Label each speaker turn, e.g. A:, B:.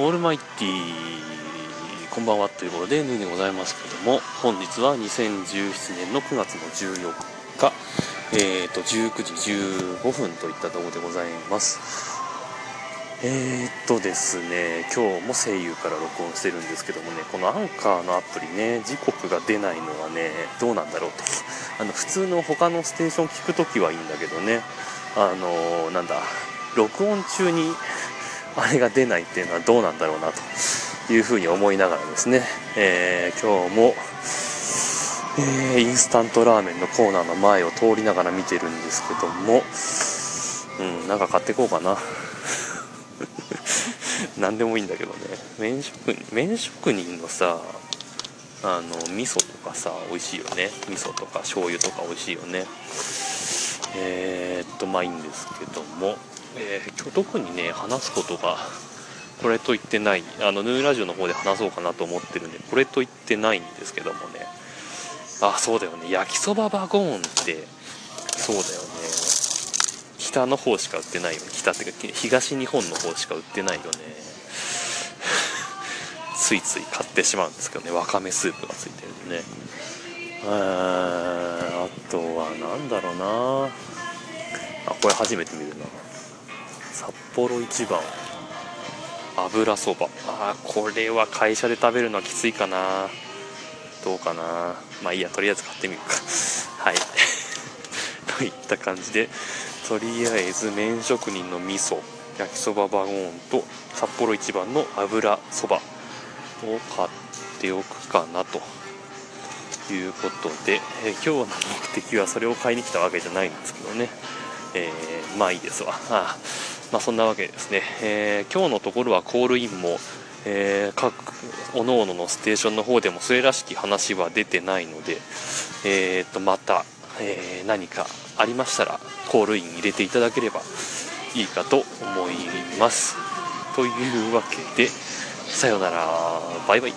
A: オールマイティこんばんはということでヌーでございますけども本日は2017年の9月の14日えーと19時15分といったところでございます。えー、っとですね今日も声優から録音してるんですけどもねこのアンカーのアプリね時刻が出ないのはねどうなんだろうと。あの普通の他のステーション聞くときはいいんだけどねあのー、なんだ録音中にあれが出ないっていうのはどうなんだろうなというふうに思いながらですね、えー、今日も、えー、インスタントラーメンのコーナーの前を通りながら見てるんですけども、うん、なんか買ってこうかな。何でもいいんだけどね。麺職麺職人のさあの味噌とかさ美味しいよね。味噌とか醤油とか美味しいよね。えー、っとまあいいんですけども。えー、今日特にね話すことがこれと言ってないあのヌーラジオの方で話そうかなと思ってるんでこれと言ってないんですけどもね。あそうだよね。焼きそばバゴーンってそうだよね。北の方しか売ってないよね。北ってか東日本の方しか売ってないよね。ついつい買ってしまうんですけどね。わかめスープがついてるんでね。あとは何だろうな。あこれ初めて見るな。札幌一番油そば。あこれは会社で食べるのはきついかな。どうかな。まあいいやとりあえず買ってみるか。はい。といった感じで。とりあえず麺職人の味噌。焼きそばバゴーンと札幌一番の油そばを買っておくかなと。いうことで、えー、今日の目的はそれを買いに来たわけじゃないんですけどね、えー、まあいいですわ。あまあ、そんなわけですね、えー、今日のところはコールインも、えー、各各々のステーションの方でもそれらしき話は出てないので、えー、とまた、えー、何かありましたらコールイン入れていただければいいかと思います。というわけでさよなら。バイバイ。